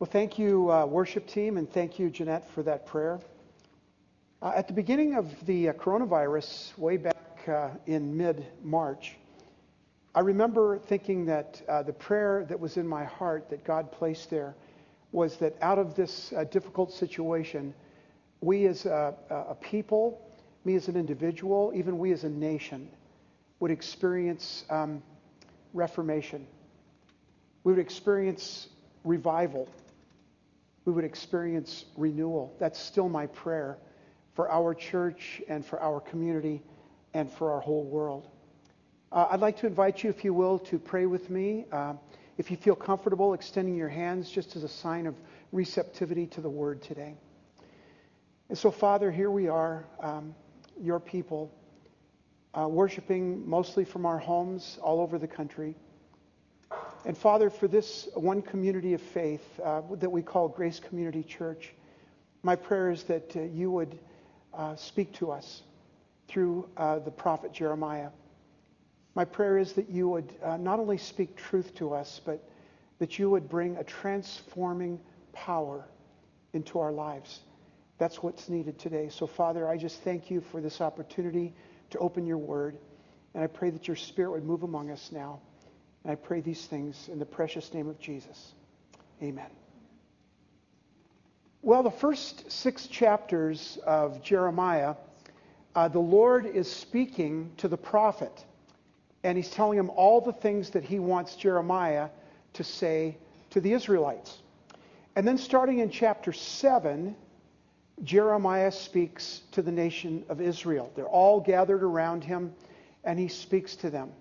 Well, thank you, uh, worship team, and thank you, Jeanette, for that prayer. Uh, at the beginning of the uh, coronavirus, way back uh, in mid March, I remember thinking that uh, the prayer that was in my heart that God placed there was that out of this uh, difficult situation, we as a, a people, me as an individual, even we as a nation, would experience um, reformation. We would experience revival. We would experience renewal. That's still my prayer for our church and for our community and for our whole world. Uh, I'd like to invite you, if you will, to pray with me. Uh, if you feel comfortable extending your hands just as a sign of receptivity to the word today. And so, Father, here we are, um, your people, uh, worshiping mostly from our homes all over the country. And Father, for this one community of faith uh, that we call Grace Community Church, my prayer is that uh, you would uh, speak to us through uh, the prophet Jeremiah. My prayer is that you would uh, not only speak truth to us, but that you would bring a transforming power into our lives. That's what's needed today. So, Father, I just thank you for this opportunity to open your word. And I pray that your spirit would move among us now. And I pray these things in the precious name of Jesus. Amen. Well, the first six chapters of Jeremiah, uh, the Lord is speaking to the prophet. And he's telling him all the things that he wants Jeremiah to say to the Israelites. And then starting in chapter 7, Jeremiah speaks to the nation of Israel. They're all gathered around him, and he speaks to them.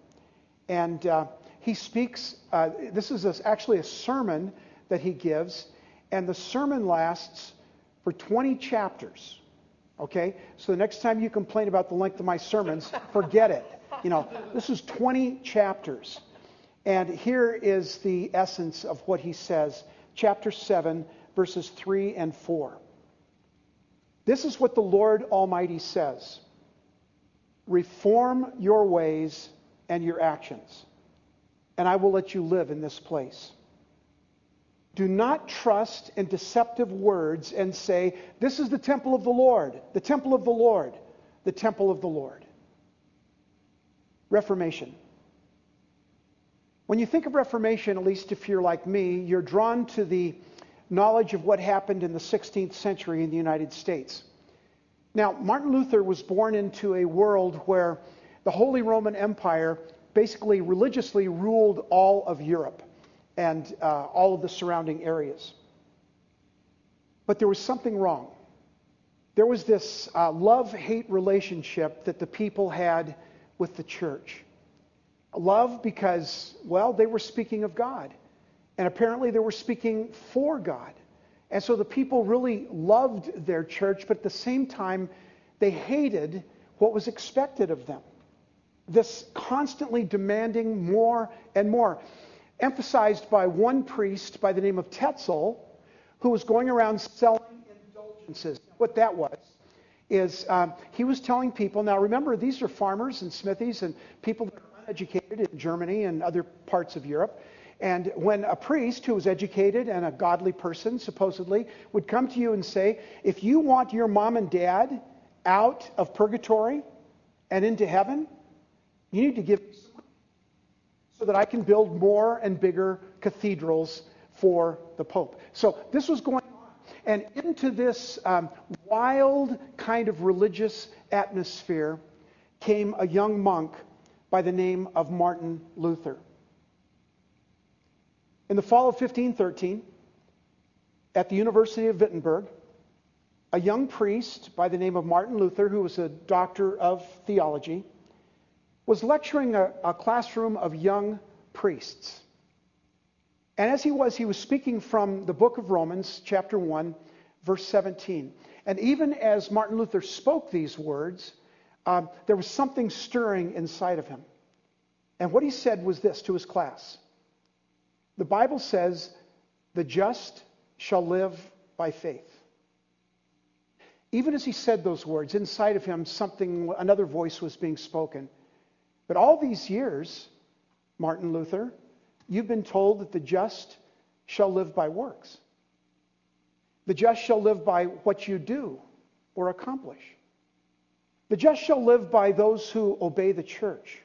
And uh, he speaks, uh, this is a, actually a sermon that he gives, and the sermon lasts for 20 chapters. Okay? So the next time you complain about the length of my sermons, forget it. You know, this is 20 chapters. And here is the essence of what he says, chapter 7, verses 3 and 4. This is what the Lord Almighty says Reform your ways and your actions, and I will let you live in this place. Do not trust in deceptive words and say, This is the temple of the Lord, the temple of the Lord, the temple of the Lord. Reformation. When you think of Reformation, at least if you're like me, you're drawn to the knowledge of what happened in the 16th century in the United States. Now, Martin Luther was born into a world where the Holy Roman Empire basically religiously ruled all of Europe and uh, all of the surrounding areas. But there was something wrong. There was this uh, love hate relationship that the people had with the church. Love because, well, they were speaking of God. And apparently they were speaking for God. And so the people really loved their church, but at the same time, they hated what was expected of them. This constantly demanding more and more. Emphasized by one priest by the name of Tetzel, who was going around selling indulgences. What that was is um, he was telling people, now remember, these are farmers and smithies and people that are uneducated in Germany and other parts of Europe. And when a priest who was educated and a godly person, supposedly, would come to you and say, If you want your mom and dad out of purgatory and into heaven, you need to give me so that I can build more and bigger cathedrals for the Pope. So this was going on. And into this um, wild kind of religious atmosphere came a young monk by the name of Martin Luther. In the fall of 1513, at the University of Wittenberg, a young priest by the name of Martin Luther, who was a doctor of theology, was lecturing a, a classroom of young priests. And as he was, he was speaking from the book of Romans, chapter 1, verse 17. And even as Martin Luther spoke these words, um, there was something stirring inside of him. And what he said was this to his class the Bible says, the just shall live by faith. Even as he said those words, inside of him, something, another voice was being spoken. But all these years, Martin Luther, you've been told that the just shall live by works. The just shall live by what you do or accomplish. The just shall live by those who obey the church.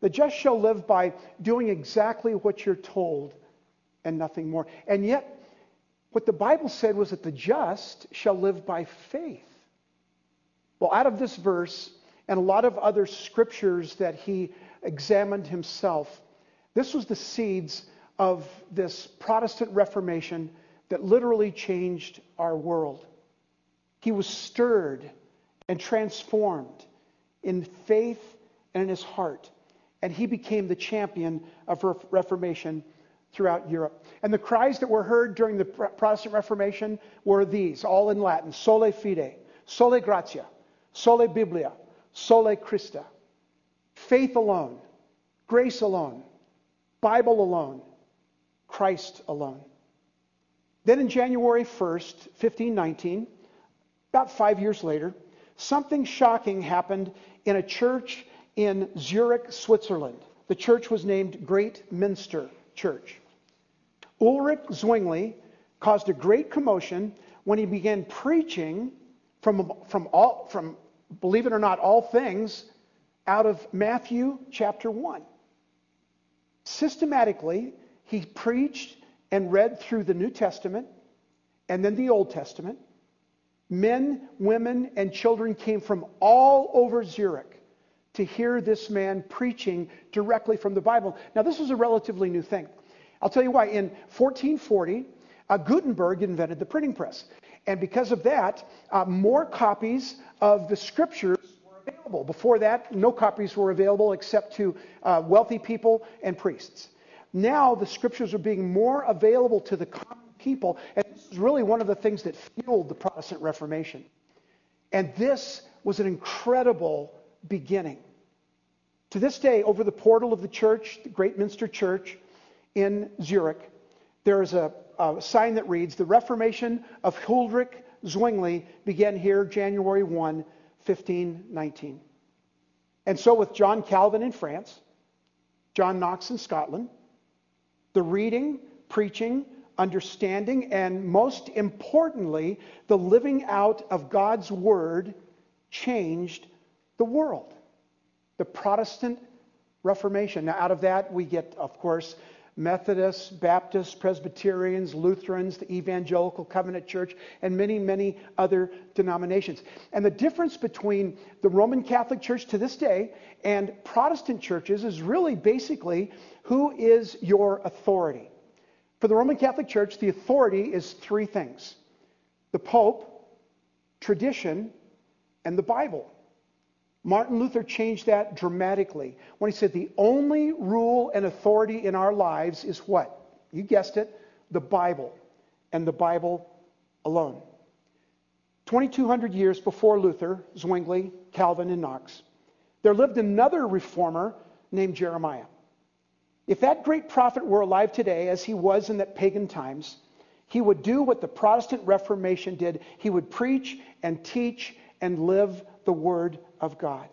The just shall live by doing exactly what you're told and nothing more. And yet, what the Bible said was that the just shall live by faith. Well, out of this verse and a lot of other scriptures that he examined himself, this was the seeds of this Protestant Reformation that literally changed our world. He was stirred and transformed in faith and in his heart and he became the champion of Reformation throughout Europe. And the cries that were heard during the Protestant Reformation were these, all in Latin Sola fide, sola gratia, sola biblia, sole Christa. Faith alone, grace alone, Bible alone, Christ alone. Then in January 1st, 1519, about five years later, something shocking happened in a church in Zurich, Switzerland. The church was named Great Minster Church. Ulrich Zwingli caused a great commotion when he began preaching from, from, all, from, believe it or not, all things out of Matthew chapter 1. Systematically, he preached and read through the New Testament and then the Old Testament. Men, women, and children came from all over Zurich to hear this man preaching directly from the Bible. Now, this was a relatively new thing. I'll tell you why. In 1440, uh, Gutenberg invented the printing press. And because of that, uh, more copies of the scriptures were available. Before that, no copies were available except to uh, wealthy people and priests. Now, the scriptures are being more available to the common people. And this is really one of the things that fueled the Protestant Reformation. And this was an incredible beginning. To this day, over the portal of the church, the Great Minster Church in Zurich, there is a, a sign that reads, The Reformation of Huldrych Zwingli began here January 1, 1519. And so with John Calvin in France, John Knox in Scotland, the reading, preaching, understanding, and most importantly, the living out of God's Word changed the world. The Protestant Reformation. Now, out of that, we get, of course, Methodists, Baptists, Presbyterians, Lutherans, the Evangelical Covenant Church, and many, many other denominations. And the difference between the Roman Catholic Church to this day and Protestant churches is really basically who is your authority. For the Roman Catholic Church, the authority is three things the Pope, tradition, and the Bible. Martin Luther changed that dramatically when he said the only rule and authority in our lives is what? You guessed it, the Bible, and the Bible alone. 2,200 years before Luther, Zwingli, Calvin, and Knox, there lived another reformer named Jeremiah. If that great prophet were alive today, as he was in that pagan times, he would do what the Protestant Reformation did. He would preach and teach and live the Word of God.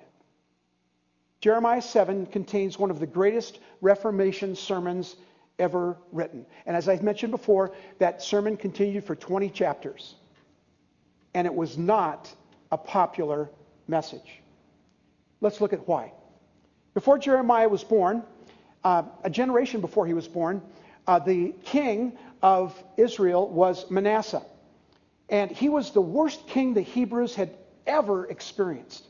Jeremiah 7 contains one of the greatest Reformation sermons ever written. And as I've mentioned before, that sermon continued for 20 chapters. And it was not a popular message. Let's look at why. Before Jeremiah was born, uh, a generation before he was born, uh, the king of Israel was Manasseh. And he was the worst king the Hebrews had ever experienced.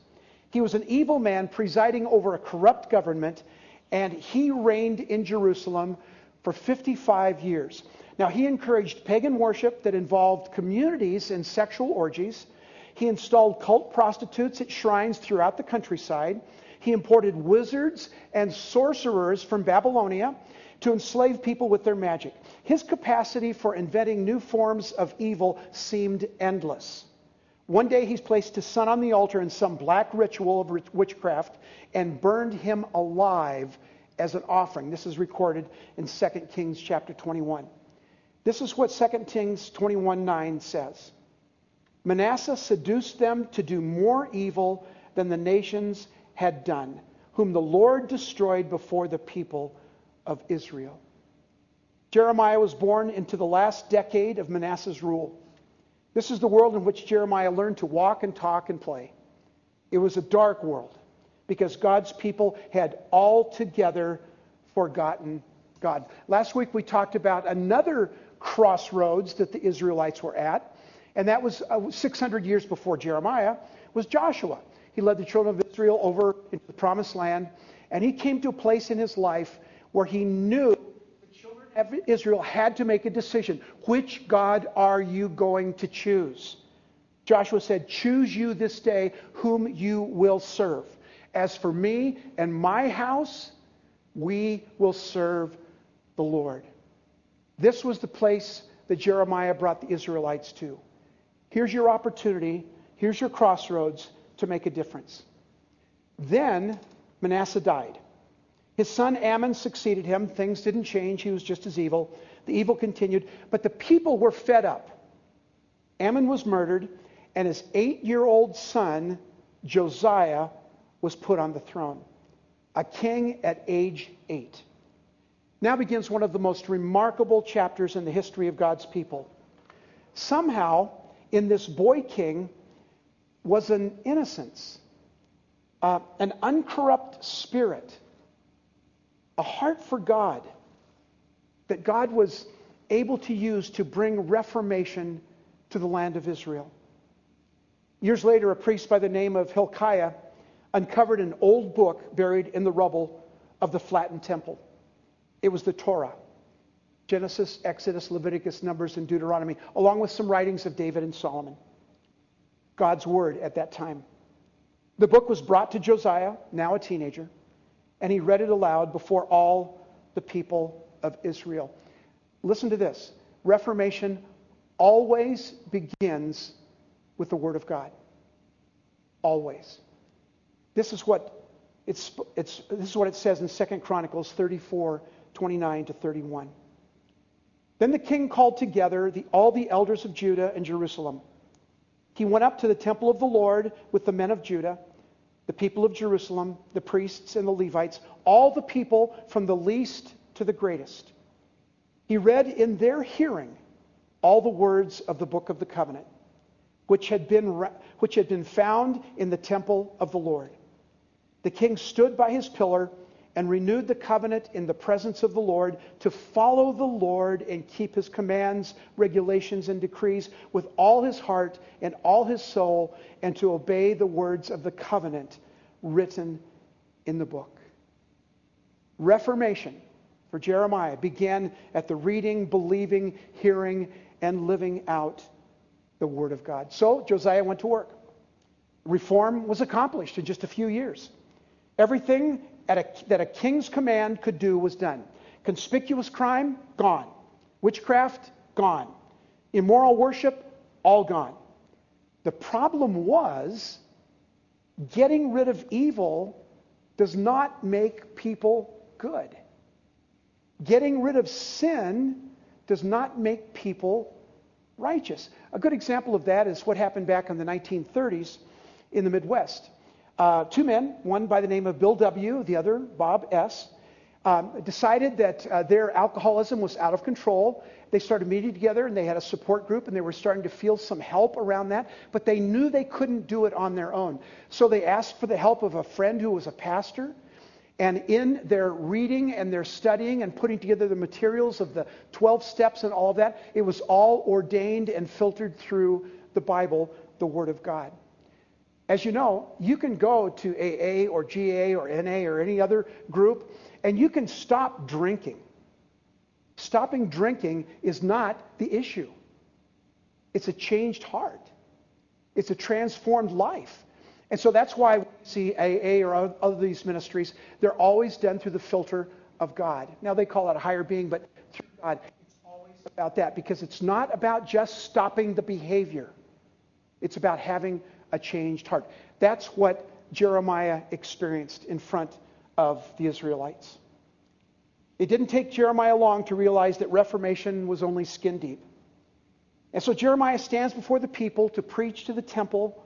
He was an evil man presiding over a corrupt government, and he reigned in Jerusalem for 55 years. Now, he encouraged pagan worship that involved communities in sexual orgies. He installed cult prostitutes at shrines throughout the countryside. He imported wizards and sorcerers from Babylonia to enslave people with their magic. His capacity for inventing new forms of evil seemed endless. One day he's placed his son on the altar in some black ritual of witchcraft and burned him alive as an offering. This is recorded in 2 Kings chapter 21. This is what 2 Kings 21 9 says. Manasseh seduced them to do more evil than the nations had done, whom the Lord destroyed before the people of Israel. Jeremiah was born into the last decade of Manasseh's rule. This is the world in which Jeremiah learned to walk and talk and play. It was a dark world because God's people had altogether forgotten God. Last week we talked about another crossroads that the Israelites were at, and that was uh, 600 years before Jeremiah was Joshua. He led the children of Israel over into the promised land, and he came to a place in his life where he knew Israel had to make a decision. Which God are you going to choose? Joshua said, Choose you this day whom you will serve. As for me and my house, we will serve the Lord. This was the place that Jeremiah brought the Israelites to. Here's your opportunity, here's your crossroads to make a difference. Then Manasseh died. His son Amon succeeded him. Things didn't change. He was just as evil. The evil continued. But the people were fed up. Amon was murdered, and his eight year old son, Josiah, was put on the throne. A king at age eight. Now begins one of the most remarkable chapters in the history of God's people. Somehow, in this boy king was an innocence, uh, an uncorrupt spirit, a heart for God that God was able to use to bring reformation to the land of Israel. Years later, a priest by the name of Hilkiah uncovered an old book buried in the rubble of the flattened temple. It was the Torah Genesis, Exodus, Leviticus, Numbers, and Deuteronomy, along with some writings of David and Solomon. God's word at that time. The book was brought to Josiah, now a teenager, and he read it aloud before all the people of Israel. Listen to this Reformation always begins with the Word of God. Always. This is what it's, it's, this is what it says in 2 Chronicles 34 29 to 31. Then the king called together the, all the elders of Judah and Jerusalem. He went up to the temple of the Lord with the men of Judah, the people of Jerusalem, the priests and the Levites, all the people from the least to the greatest. He read in their hearing all the words of the book of the covenant, which had been, which had been found in the temple of the Lord. The king stood by his pillar and renewed the covenant in the presence of the Lord to follow the Lord and keep his commands, regulations, and decrees with all his heart and all his soul, and to obey the words of the covenant written in the book. Reformation for Jeremiah began at the reading, believing, hearing, and living out the Word of God. So Josiah went to work. Reform was accomplished in just a few years. Everything a, that a king's command could do was done. Conspicuous crime, gone. Witchcraft, gone. Immoral worship, all gone. The problem was getting rid of evil does not make people good. Getting rid of sin does not make people righteous. A good example of that is what happened back in the 1930s in the Midwest. Uh, two men, one by the name of Bill W., the other Bob S., um, decided that uh, their alcoholism was out of control. They started meeting together and they had a support group and they were starting to feel some help around that, but they knew they couldn't do it on their own. So they asked for the help of a friend who was a pastor. And in their reading and their studying and putting together the materials of the 12 steps and all of that, it was all ordained and filtered through the Bible, the Word of God. As you know, you can go to AA or GA or NA or any other group and you can stop drinking. Stopping drinking is not the issue. It's a changed heart. It's a transformed life. And so that's why we see AA or other of these ministries, they're always done through the filter of God. Now they call it a higher being, but through God, it's always about that because it's not about just stopping the behavior. It's about having a changed heart. That's what Jeremiah experienced in front of the Israelites. It didn't take Jeremiah long to realize that Reformation was only skin deep. And so Jeremiah stands before the people to preach to the temple,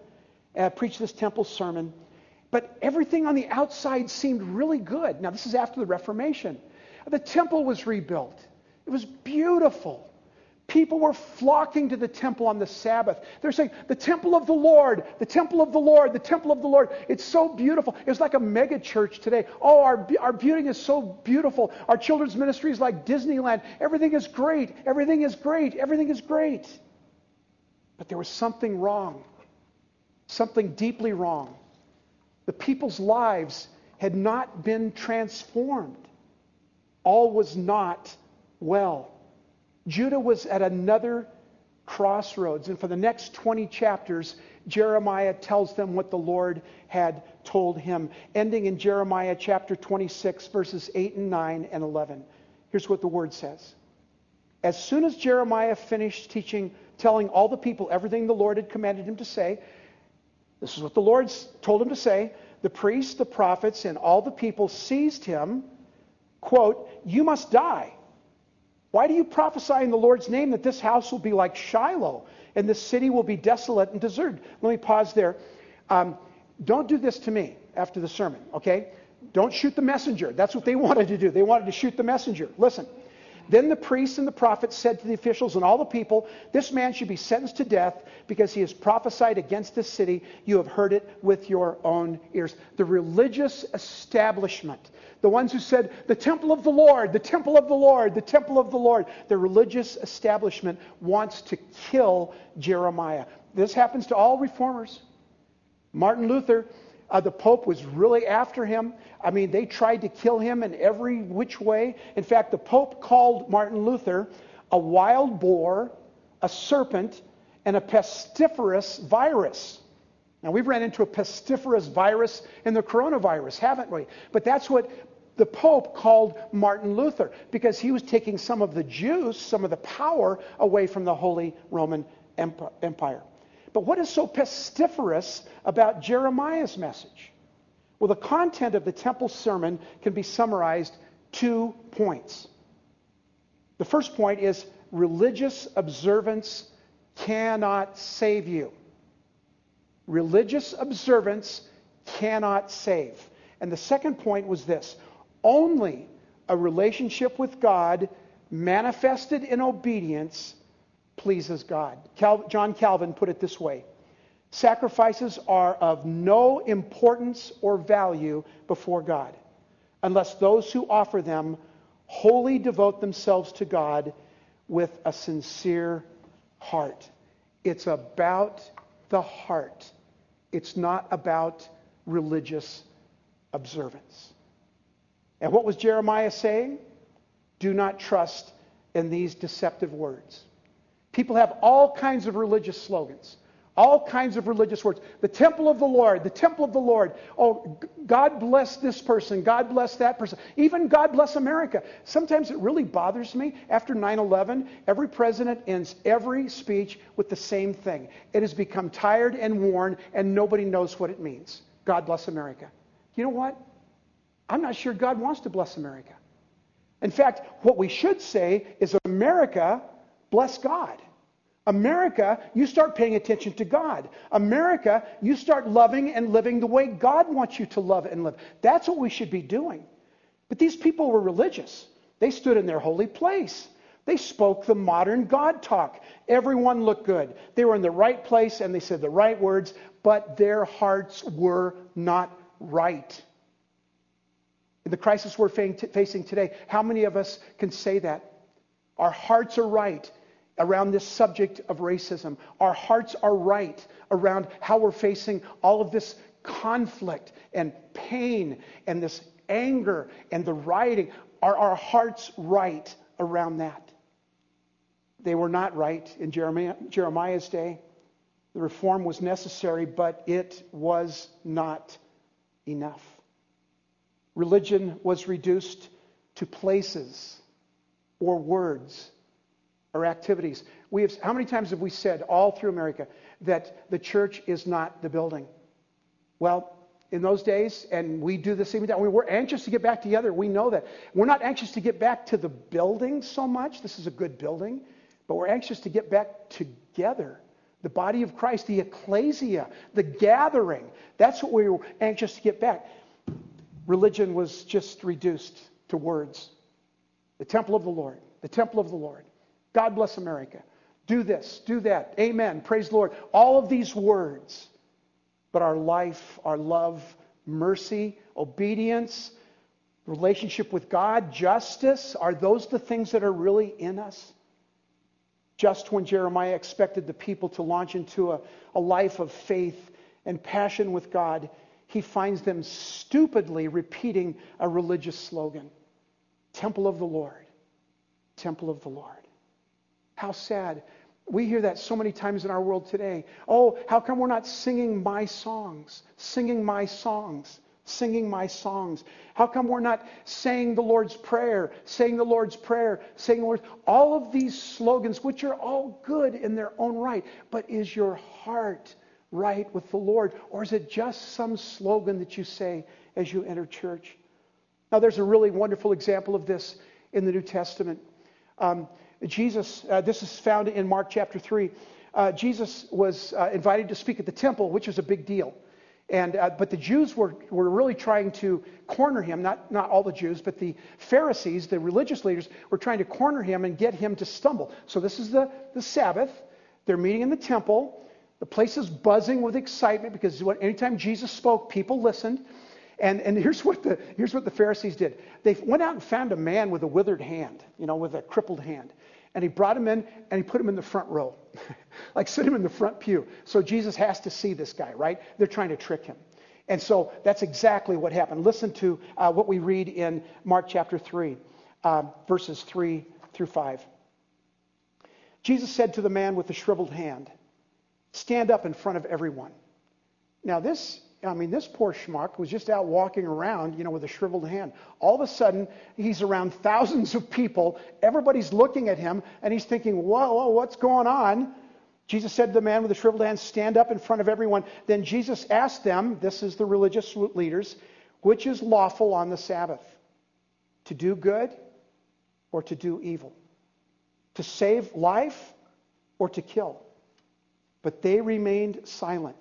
uh, preach this temple sermon. But everything on the outside seemed really good. Now, this is after the Reformation. The temple was rebuilt. It was beautiful. People were flocking to the temple on the Sabbath. They're saying, The temple of the Lord, the temple of the Lord, the temple of the Lord. It's so beautiful. It's like a mega church today. Oh, our, our beauty is so beautiful. Our children's ministry is like Disneyland. Everything is great. Everything is great. Everything is great. But there was something wrong, something deeply wrong. The people's lives had not been transformed. All was not well. Judah was at another crossroads. And for the next 20 chapters, Jeremiah tells them what the Lord had told him, ending in Jeremiah chapter 26, verses 8 and 9 and 11. Here's what the word says. As soon as Jeremiah finished teaching, telling all the people everything the Lord had commanded him to say, this is what the Lord told him to say. The priests, the prophets, and all the people seized him. Quote, You must die. Why do you prophesy in the Lord's name that this house will be like Shiloh and this city will be desolate and deserted? Let me pause there. Um, don't do this to me after the sermon, okay? Don't shoot the messenger. That's what they wanted to do. They wanted to shoot the messenger. Listen. Then the priests and the prophets said to the officials and all the people, This man should be sentenced to death because he has prophesied against this city. You have heard it with your own ears. The religious establishment, the ones who said, The temple of the Lord, the temple of the Lord, the temple of the Lord, the religious establishment wants to kill Jeremiah. This happens to all reformers. Martin Luther uh, the Pope was really after him. I mean, they tried to kill him in every which way. In fact, the Pope called Martin Luther a wild boar, a serpent, and a pestiferous virus. Now, we've ran into a pestiferous virus in the coronavirus, haven't we? But that's what the Pope called Martin Luther because he was taking some of the juice, some of the power away from the Holy Roman Empire. But what is so pestiferous about Jeremiah's message? Well, the content of the temple sermon can be summarized two points. The first point is religious observance cannot save you. Religious observance cannot save. And the second point was this only a relationship with God manifested in obedience pleases God. Cal- John Calvin put it this way Sacrifices are of no importance or value before God unless those who offer them wholly devote themselves to God with a sincere heart. It's about the heart, it's not about religious observance. And what was Jeremiah saying? Do not trust in these deceptive words. People have all kinds of religious slogans, all kinds of religious words. The temple of the Lord, the temple of the Lord. Oh, God bless this person, God bless that person. Even God bless America. Sometimes it really bothers me. After 9 11, every president ends every speech with the same thing. It has become tired and worn, and nobody knows what it means. God bless America. You know what? I'm not sure God wants to bless America. In fact, what we should say is America bless God. America, you start paying attention to God. America, you start loving and living the way God wants you to love and live. That's what we should be doing. But these people were religious. They stood in their holy place. They spoke the modern God talk. Everyone looked good. They were in the right place and they said the right words, but their hearts were not right. In the crisis we're facing today, how many of us can say that? Our hearts are right around this subject of racism. Our hearts are right around how we're facing all of this conflict and pain and this anger and the rioting. Are our hearts right around that? They were not right in Jeremiah, Jeremiah's day. The reform was necessary, but it was not enough. Religion was reduced to places or words or activities. We have, how many times have we said all through America that the church is not the building? Well, in those days, and we do the same thing. We're anxious to get back together. We know that. We're not anxious to get back to the building so much. This is a good building. But we're anxious to get back together. The body of Christ, the ecclesia, the gathering. That's what we were anxious to get back. Religion was just reduced to words. The temple of the Lord the temple of the Lord. God bless America. Do this, do that. Amen. Praise the Lord. All of these words, but our life, our love, mercy, obedience, relationship with God, justice, are those the things that are really in us? Just when Jeremiah expected the people to launch into a, a life of faith and passion with God, he finds them stupidly repeating a religious slogan Temple of the Lord, Temple of the Lord. How sad. We hear that so many times in our world today. Oh, how come we're not singing my songs? Singing my songs singing my songs? How come we're not saying the Lord's Prayer, saying the Lord's Prayer, saying the Lord's... All of these slogans, which are all good in their own right, but is your heart right with the Lord? Or is it just some slogan that you say as you enter church? Now, there's a really wonderful example of this in the New Testament. Um, Jesus, uh, this is found in Mark chapter 3. Uh, Jesus was uh, invited to speak at the temple, which was a big deal. And, uh, but the Jews were, were really trying to corner him, not, not all the Jews, but the Pharisees, the religious leaders, were trying to corner him and get him to stumble. So this is the, the Sabbath. They're meeting in the temple. The place is buzzing with excitement because anytime Jesus spoke, people listened. And, and here's, what the, here's what the Pharisees did. They went out and found a man with a withered hand, you know, with a crippled hand. And he brought him in and he put him in the front row, like sit him in the front pew. So Jesus has to see this guy, right? They're trying to trick him. And so that's exactly what happened. Listen to uh, what we read in Mark chapter 3, uh, verses 3 through 5. Jesus said to the man with the shriveled hand, Stand up in front of everyone. Now, this I mean, this poor schmuck was just out walking around, you know, with a shriveled hand. All of a sudden, he's around thousands of people. Everybody's looking at him, and he's thinking, whoa, whoa, what's going on? Jesus said to the man with the shriveled hand, Stand up in front of everyone. Then Jesus asked them, this is the religious leaders, which is lawful on the Sabbath? To do good or to do evil? To save life or to kill? But they remained silent.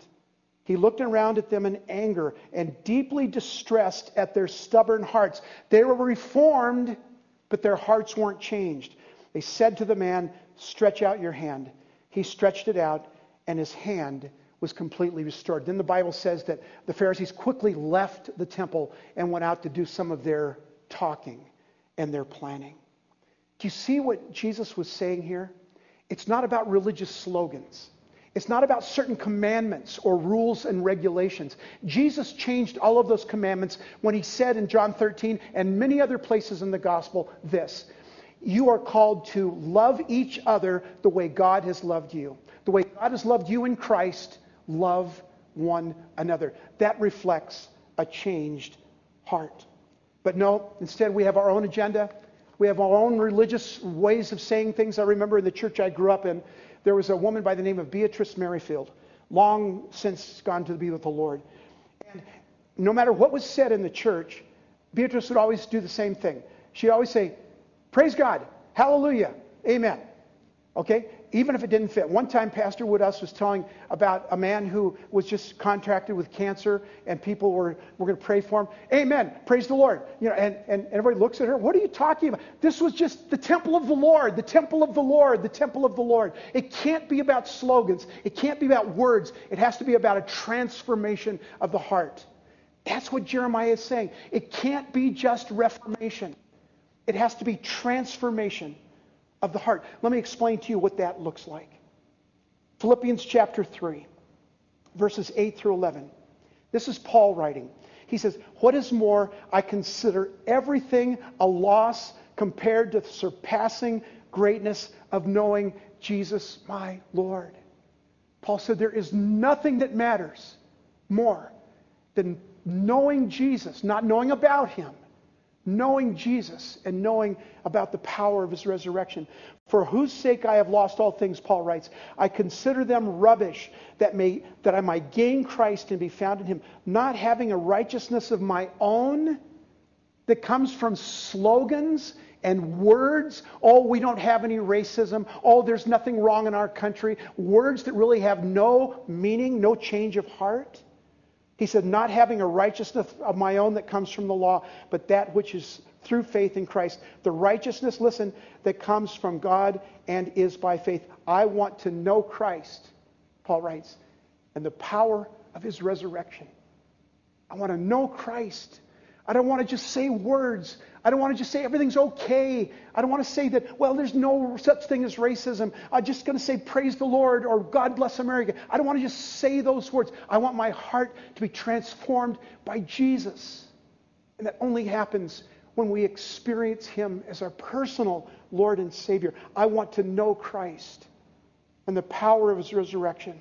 He looked around at them in anger and deeply distressed at their stubborn hearts. They were reformed, but their hearts weren't changed. They said to the man, Stretch out your hand. He stretched it out, and his hand was completely restored. Then the Bible says that the Pharisees quickly left the temple and went out to do some of their talking and their planning. Do you see what Jesus was saying here? It's not about religious slogans. It's not about certain commandments or rules and regulations. Jesus changed all of those commandments when he said in John 13 and many other places in the gospel this You are called to love each other the way God has loved you. The way God has loved you in Christ, love one another. That reflects a changed heart. But no, instead we have our own agenda. We have our own religious ways of saying things. I remember in the church I grew up in, there was a woman by the name of Beatrice Merrifield, long since gone to be with the Lord. And no matter what was said in the church, Beatrice would always do the same thing. She'd always say, Praise God, hallelujah, amen. Okay? Even if it didn't fit. One time, Pastor Woodhouse was telling about a man who was just contracted with cancer, and people were, were going to pray for him. Amen. Praise the Lord. You know, and, and everybody looks at her. What are you talking about? This was just the temple of the Lord, the temple of the Lord, the temple of the Lord. It can't be about slogans. It can't be about words. It has to be about a transformation of the heart. That's what Jeremiah is saying. It can't be just reformation. It has to be transformation of the heart. Let me explain to you what that looks like. Philippians chapter 3, verses 8 through 11. This is Paul writing. He says, What is more, I consider everything a loss compared to the surpassing greatness of knowing Jesus my Lord. Paul said, There is nothing that matters more than knowing Jesus, not knowing about him, knowing Jesus and knowing about the power of his resurrection. For whose sake I have lost all things, Paul writes, I consider them rubbish that, may, that I might gain Christ and be found in him, not having a righteousness of my own that comes from slogans and words. Oh, we don't have any racism. Oh, there's nothing wrong in our country. Words that really have no meaning, no change of heart. He said, Not having a righteousness of my own that comes from the law, but that which is through faith in Christ. The righteousness, listen, that comes from God and is by faith. I want to know Christ, Paul writes, and the power of his resurrection. I want to know Christ. I don't want to just say words. I don't want to just say everything's okay. I don't want to say that, well, there's no such thing as racism. I'm just going to say praise the Lord or God bless America. I don't want to just say those words. I want my heart to be transformed by Jesus. And that only happens when we experience Him as our personal Lord and Savior. I want to know Christ and the power of His resurrection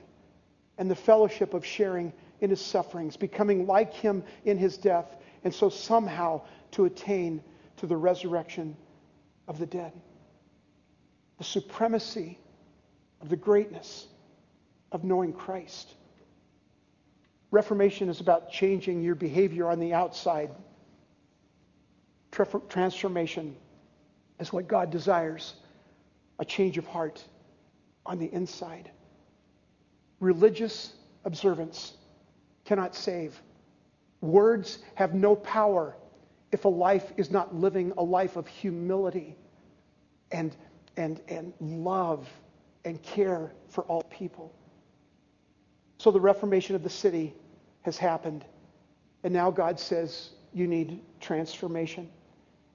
and the fellowship of sharing in His sufferings, becoming like Him in His death, and so somehow to attain to the resurrection of the dead. The supremacy of the greatness of knowing Christ. Reformation is about changing your behavior on the outside transformation is what God desires a change of heart on the inside. Religious observance cannot save. Words have no power if a life is not living a life of humility and, and, and love and care for all people. So the reformation of the city has happened. And now God says, you need transformation.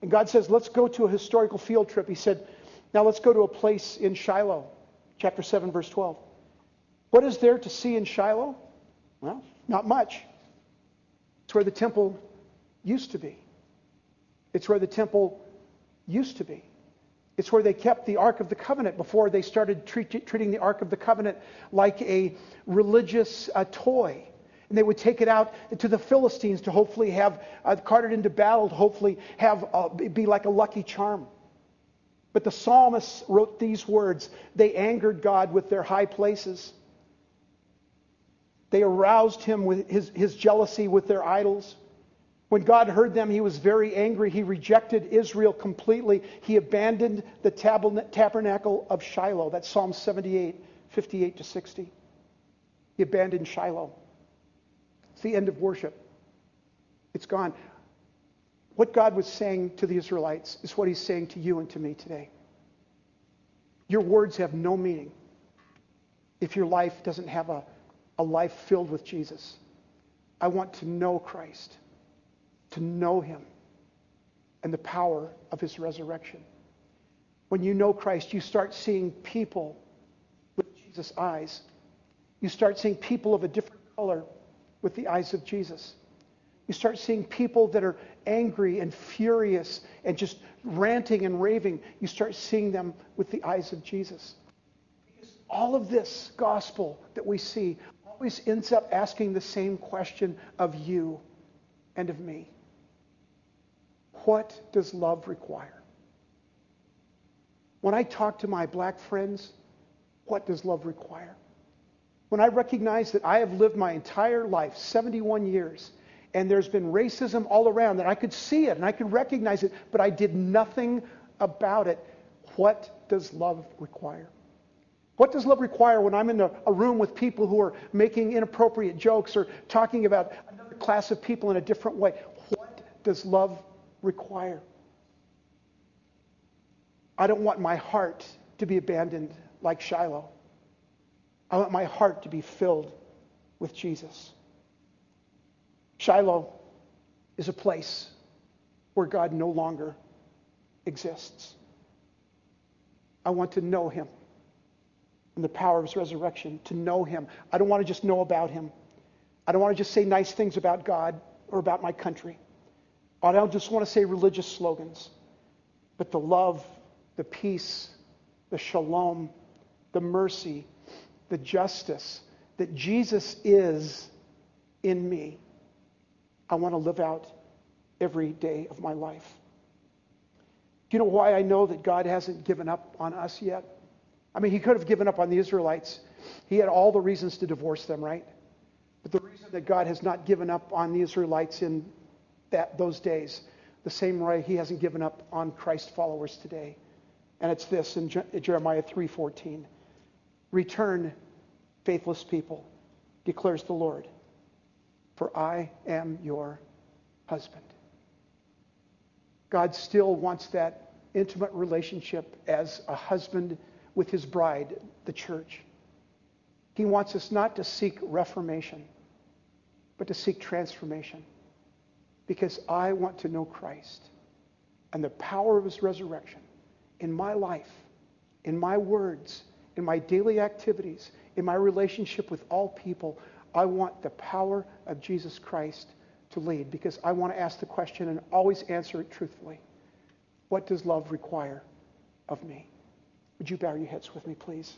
And God says, let's go to a historical field trip. He said, now let's go to a place in Shiloh, chapter 7, verse 12. What is there to see in Shiloh? Well, not much. It's where the temple used to be. It's where the temple used to be. It's where they kept the Ark of the Covenant before they started treat, treating the Ark of the Covenant like a religious uh, toy. And they would take it out to the Philistines to hopefully have uh, carted into battle, to hopefully have uh, be like a lucky charm. But the psalmist wrote these words They angered God with their high places. They aroused him with his, his jealousy with their idols. When God heard them, he was very angry. He rejected Israel completely. He abandoned the tabernacle of Shiloh. That's Psalm 78, 58 to 60. He abandoned Shiloh. It's the end of worship. It's gone. What God was saying to the Israelites is what he's saying to you and to me today. Your words have no meaning if your life doesn't have a, a life filled with Jesus. I want to know Christ, to know him, and the power of his resurrection. When you know Christ, you start seeing people with Jesus' eyes. You start seeing people of a different color with the eyes of Jesus. You start seeing people that are angry and furious and just ranting and raving. You start seeing them with the eyes of Jesus. All of this gospel that we see always ends up asking the same question of you and of me What does love require? When I talk to my black friends, what does love require? When I recognize that I have lived my entire life, 71 years, and there's been racism all around, that I could see it and I could recognize it, but I did nothing about it, what does love require? What does love require when I'm in a, a, room with people who are making inappropriate jokes or talking about another class of people in a different way? What does love require? I don't want my heart to be abandoned like Shiloh. I want my heart to be filled with Jesus. Shiloh is a place where God no longer exists. I want to know him and the power of his resurrection, to know him. I don't want to just know about him. I don't want to just say nice things about God or about my country. I don't just want to say religious slogans, but the love, the peace, the shalom, the mercy, the justice that Jesus is in me, I want to live out every day of my life. Do you know why I know that God hasn't given up on us yet? I mean, he could have given up on the Israelites. He had all the reasons to divorce them, right? But the reason that God has not given up on the Israelites in that, those days, the same way he hasn't given up on Christ followers today. And it's this in Jeremiah 3:14. Return, faithless people, declares the Lord, for I am your husband. God still wants that intimate relationship as a husband with his bride, the church. He wants us not to seek reformation, but to seek transformation. Because I want to know Christ and the power of his resurrection in my life, in my words, in my daily activities, in my relationship with all people. I want the power of Jesus Christ to lead because I want to ask the question and always answer it truthfully. What does love require of me? Would you bow your heads with me, please?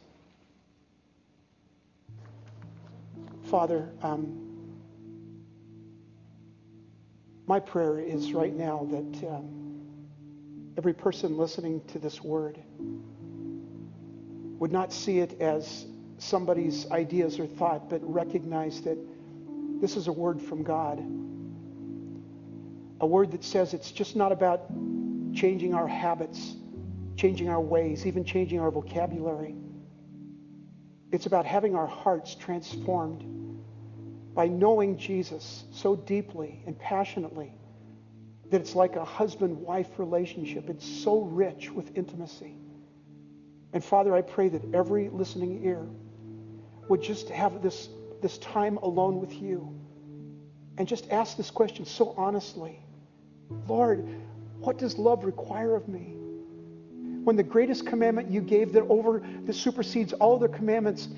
Father, um, my prayer is right now that um, every person listening to this word would not see it as somebody's ideas or thought, but recognize that this is a word from God. A word that says it's just not about changing our habits, changing our ways, even changing our vocabulary. It's about having our hearts transformed by knowing Jesus so deeply and passionately that it's like a husband wife relationship. It's so rich with intimacy. And Father, I pray that every listening ear would just have this, this time alone with you and just ask this question so honestly Lord, what does love require of me? When the greatest commandment you gave that over that supersedes all other commandments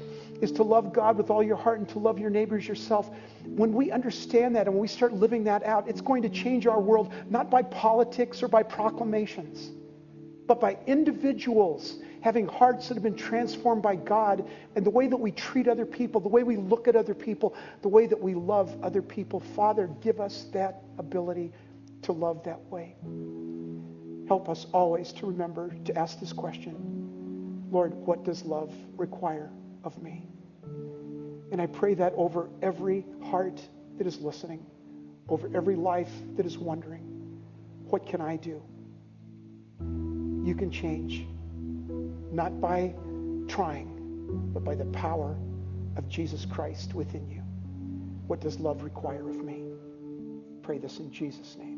is to love God with all your heart and to love your neighbors yourself. When we understand that and when we start living that out, it's going to change our world, not by politics or by proclamations, but by individuals having hearts that have been transformed by God and the way that we treat other people, the way we look at other people, the way that we love other people. Father, give us that ability to love that way. Help us always to remember to ask this question Lord, what does love require of me? And I pray that over every heart that is listening, over every life that is wondering, what can I do? You can change, not by trying, but by the power of Jesus Christ within you. What does love require of me? Pray this in Jesus' name.